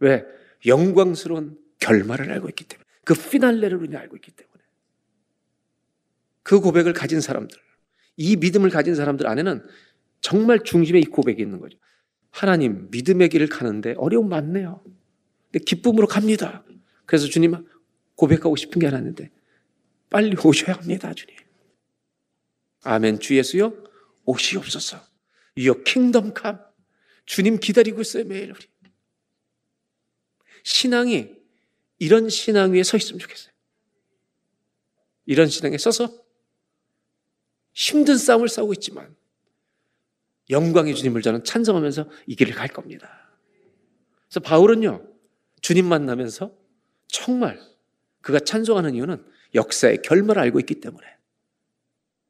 왜? 영광스러운 결말을 알고 있기 때문에. 그 피날레를 우리는 알고 있기 때문에. 그 고백을 가진 사람들, 이 믿음을 가진 사람들 안에는 정말 중심에 이 고백이 있는 거죠. 하나님, 믿음의 길을 가는데 어려움 많네요. 기쁨으로 갑니다. 그래서 주님 고백하고 싶은 게 하나 있는데, 빨리 오셔야 합니다, 주님. 아멘. 주 예수요, 오시옵소서. 킹덤 캄. 주님 기다리고 있어요, 매일 우리. 신앙이 이런 신앙 위에 서 있으면 좋겠어요. 이런 신앙에 서서 힘든 싸움을 싸우고 있지만 영광의 주님을 저는 찬성하면서 이 길을 갈 겁니다. 그래서 바울은요, 주님 만나면서 정말 그가 찬송하는 이유는 역사의 결말을 알고 있기 때문에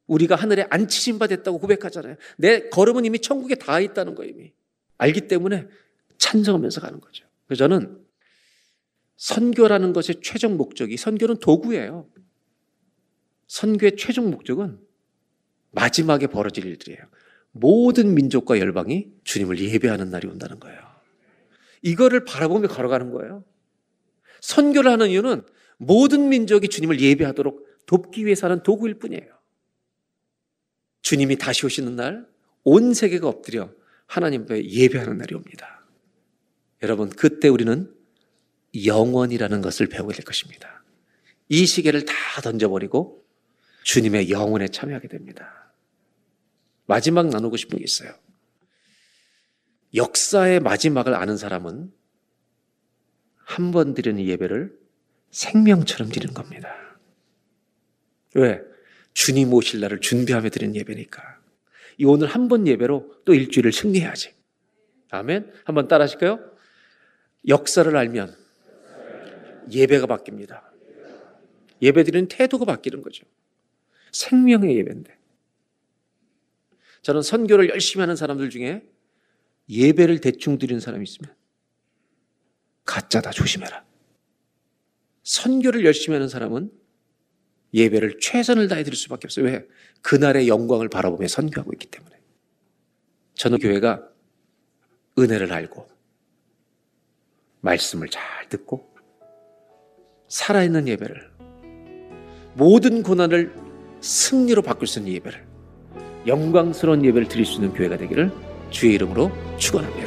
우리가 하늘에 안치신 바 됐다고 고백하잖아요. 내 걸음은 이미 천국에 닿아 있다는 거 이미 알기 때문에 찬성하면서 가는 거죠. 그래서 저는 선교라는 것의 최종 목적이 선교는 도구예요. 선교의 최종 목적은 마지막에 벌어질 일들이에요. 모든 민족과 열방이 주님을 예배하는 날이 온다는 거예요. 이거를 바라보며 걸어가는 거예요. 선교를 하는 이유는 모든 민족이 주님을 예배하도록 돕기 위해서 하는 도구일 뿐이에요. 주님이 다시 오시는 날, 온 세계가 엎드려 하나님 앞에 예배하는 날이 옵니다. 여러분, 그때 우리는 영원이라는 것을 배우게 될 것입니다. 이 시계를 다 던져버리고 주님의 영혼에 참여하게 됩니다. 마지막 나누고 싶은 게 있어요. 역사의 마지막을 아는 사람은 한 번 드리는 예배를 생명처럼 드리는 겁니다. 왜? 주님 오실 날을 준비하며 드리는 예배니까. 이 오늘 한 번 예배로 또 일주일을 승리해야지. 아멘? 한번 따라 하실까요? 역사를 알면 예배가 바뀝니다. 예배 드리는 태도가 바뀌는 거죠. 생명의 예배인데. 저는 선교를 열심히 하는 사람들 중에 예배를 대충 드리는 사람이 있으면 가짜다 조심해라. 선교를 열심히 하는 사람은 예배를 최선을 다해 드릴 수밖에 없어요. 왜? 그날의 영광을 바라보며 선교하고 있기 때문에. 저는 교회가 은혜를 알고 말씀을 잘 듣고 살아있는 예배를 모든 고난을 승리로 바꿀 수 있는 예배를 영광스러운 예배를 드릴 수 있는 교회가 되기를 주의 이름으로 축원합니다.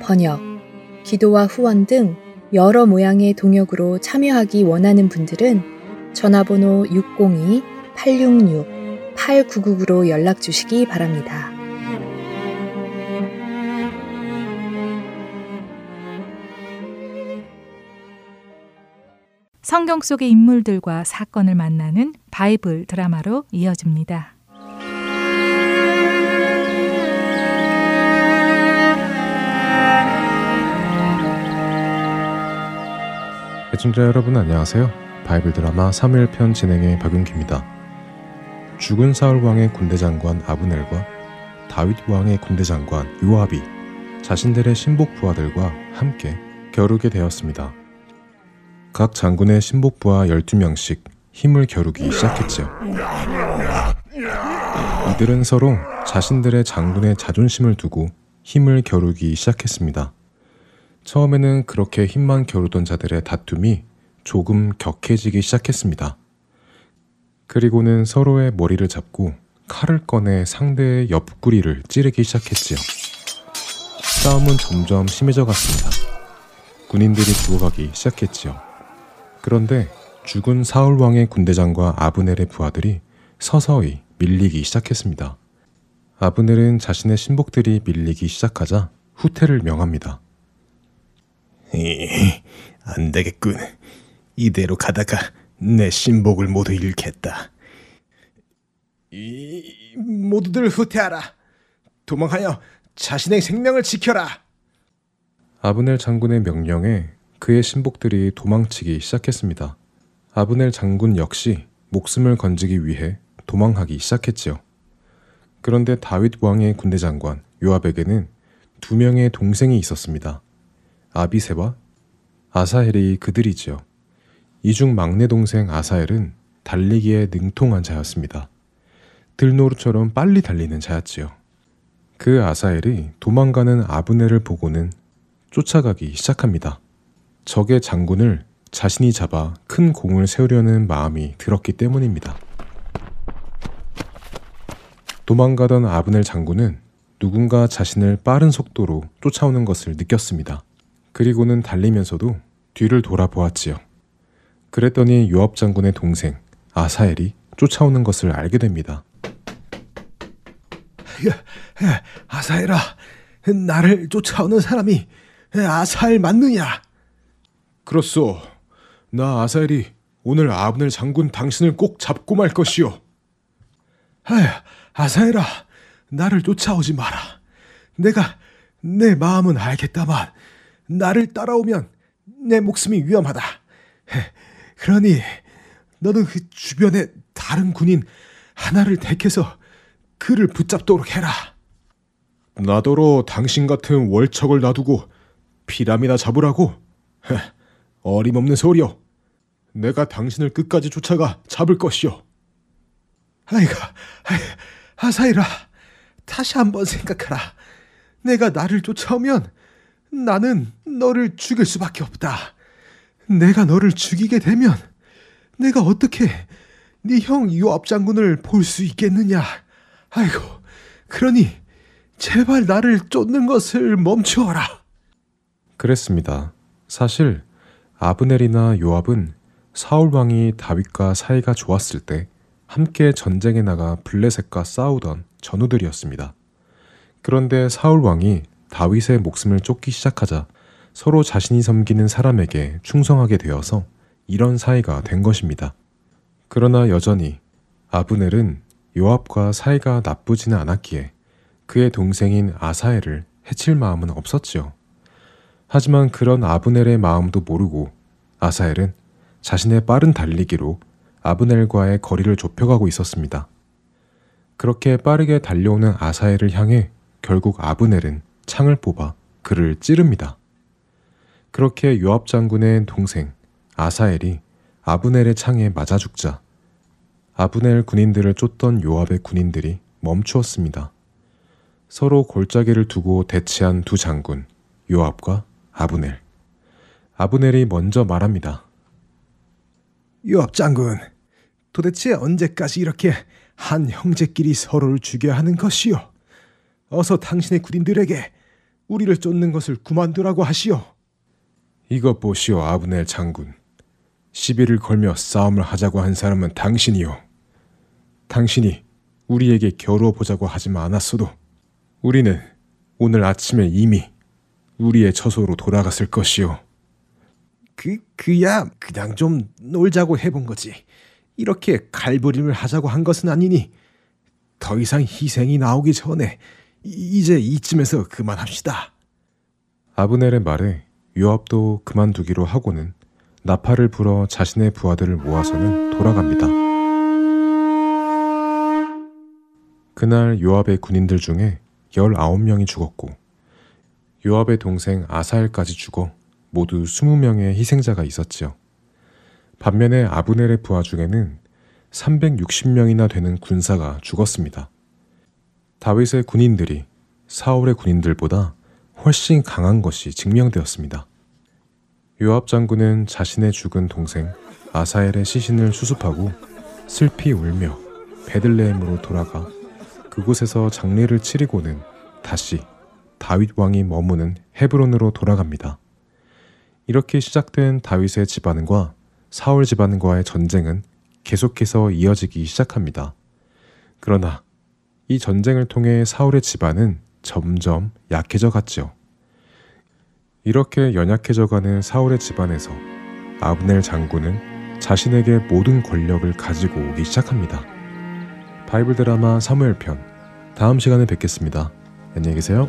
번역, 기도와 후원 등 여러 모양의 동역으로 참여하기 원하는 분들은 전화번호 602-866-8999로 연락 주시기 바랍니다. 성경 속의 인물들과 사건을 만나는 바이블 드라마로 이어집니다. 애청자 여러분 안녕하세요. 바이블 드라마 3일편 진행의 박윤기입니다. 죽은 사울 왕의 군대 장관 아브넬과 다윗 왕의 군대 장관 요압이 자신들의 신복 부하들과 함께 겨루게 되었습니다. 각 장군의 신복 부하 12명씩 힘을 겨루기 시작했지요. 이들은 서로 자신들의 장군의 자존심을 두고 힘을 겨루기 시작했습니다. 처음에는 그렇게 힘만 겨루던 자들의 다툼이 조금 격해지기 시작했습니다. 그리고는 서로의 머리를 잡고 칼을 꺼내 상대의 옆구리를 찌르기 시작했지요. 싸움은 점점 심해져 갔습니다. 군인들이 죽어가기 시작했지요. 그런데 죽은 사울 왕의 군대장과 아브넬의 부하들이 서서히 밀리기 시작했습니다. 아브넬은 자신의 신복들이 밀리기 시작하자 후퇴를 명합니다. 안 되겠군. 이대로 가다가 내 신복을 모두 잃겠다. 이 모두들 후퇴하라. 도망하여 자신의 생명을 지켜라. 아브넬 장군의 명령에 그의 신복들이 도망치기 시작했습니다. 아브넬 장군 역시 목숨을 건지기 위해 도망하기 시작했지요. 그런데 다윗 왕의 군대 장관 요압에게는 두 명의 동생이 있었습니다. 아비세와 아사헬이 그들이지요. 이중 막내 동생 아사헬은 달리기에 능통한 자였습니다. 들노루처럼 빨리 달리는 자였지요. 그 아사헬이 도망가는 아브넬을 보고는 쫓아가기 시작합니다. 적의 장군을 자신이 잡아 큰 공을 세우려는 마음이 들었기 때문입니다. 도망가던 아브넬 장군은 누군가 자신을 빠른 속도로 쫓아오는 것을 느꼈습니다. 그리고는 달리면서도 뒤를 돌아보았지요. 그랬더니 요압 장군의 동생 아사엘이 쫓아오는 것을 알게 됩니다. 아사엘아, 나를 쫓아오는 사람이 아사엘 맞느냐? 그렇소. 나 아사엘이 오늘 아브넬 장군 당신을 꼭 잡고 말 것이오. 아사엘아, 나를 쫓아오지 마라. 내가 내 마음은 알겠다만 나를 따라오면 내 목숨이 위험하다. 그러니 너는 그 주변에 다른 군인 하나를 택해서 그를 붙잡도록 해라. 나더러 당신 같은 월척을 놔두고 피람이나 잡으라고? 어림없는 소리여. 내가 당신을 끝까지 쫓아가 잡을 것이오. 아이가, 아사이라, 다시 한번 생각하라. 내가 나를 쫓아오면 나는 너를 죽일 수밖에 없다. 내가 너를 죽이게 되면 내가 어떻게 네 형 요압 장군을 볼 수 있겠느냐? 아이고, 그러니 제발 나를 쫓는 것을 멈추어라. 그랬습니다. 사실 아브넬이나 요압은 사울 왕이 다윗과 사이가 좋았을 때 함께 전쟁에 나가 블레셋과 싸우던 전우들이었습니다. 그런데 사울 왕이 다윗의 목숨을 쫓기 시작하자 서로 자신이 섬기는 사람에게 충성하게 되어서 이런 사이가 된 것입니다. 그러나 여전히 아브넬은 요압과 사이가 나쁘지는 않았기에 그의 동생인 아사엘을 해칠 마음은 없었지요. 하지만 그런 아브넬의 마음도 모르고 아사엘은 자신의 빠른 달리기로 아브넬과의 거리를 좁혀가고 있었습니다. 그렇게 빠르게 달려오는 아사엘을 향해 결국 아브넬은 창을 뽑아 그를 찌릅니다. 그렇게 요압 장군의 동생 아사엘이 아브넬의 창에 맞아 죽자 아브넬 군인들을 쫓던 요압의 군인들이 멈추었습니다. 서로 골짜기를 두고 대치한 두 장군 요압과 아브넬. 아브넬이 먼저 말합니다. 요압 장군, 도대체 언제까지 이렇게 한 형제끼리 서로를 죽여야 하는 것이오? 어서 당신의 군인들에게 우리를 쫓는 것을 그만두라고 하시오. 이것 보시오 아브넬 장군. 시비를 걸며 싸움을 하자고 한 사람은 당신이요. 당신이 우리에게 겨루어 보자고 하지만 않았어도 우리는 오늘 아침에 이미 우리의 처소로 돌아갔을 것이오. 그 그야 그냥 좀 놀자고 해본 거지. 이렇게 갈부림을 하자고 한 것은 아니니 더 이상 희생이 나오기 전에 이- 이제 이쯤에서 그만합시다. 아브넬의 말에 요압도 그만두기로 하고는 나팔을 불어 자신의 부하들을 모아서는 돌아갑니다. 그날 요압의 군인들 중에 19명이 죽었고 요압의 동생 아사엘까지 죽어 모두 20명의 희생자가 있었지요. 반면에 아브넬의 부하 중에는 360명이나 되는 군사가 죽었습니다. 다윗의 군인들이 사울의 군인들보다 훨씬 강한 것이 증명되었습니다. 요압 장군은 자신의 죽은 동생 아사엘의 시신을 수습하고 슬피 울며 베들레헴으로 돌아가 그곳에서 장례를 치르고는 다시 다윗 왕이 머무는 헤브론으로 돌아갑니다. 이렇게 시작된 다윗의 집안과 사울 집안과의 전쟁은 계속해서 이어지기 시작합니다. 그러나 이 전쟁을 통해 사울의 집안은 점점 약해져 갔죠. 이렇게 연약해져 가는 사울의 집안에서 아브넬 장군은 자신에게 모든 권력을 가지고 오기 시작합니다. 바이블 드라마 사무엘 편 다음 시간에 뵙겠습니다. 안녕히 계세요.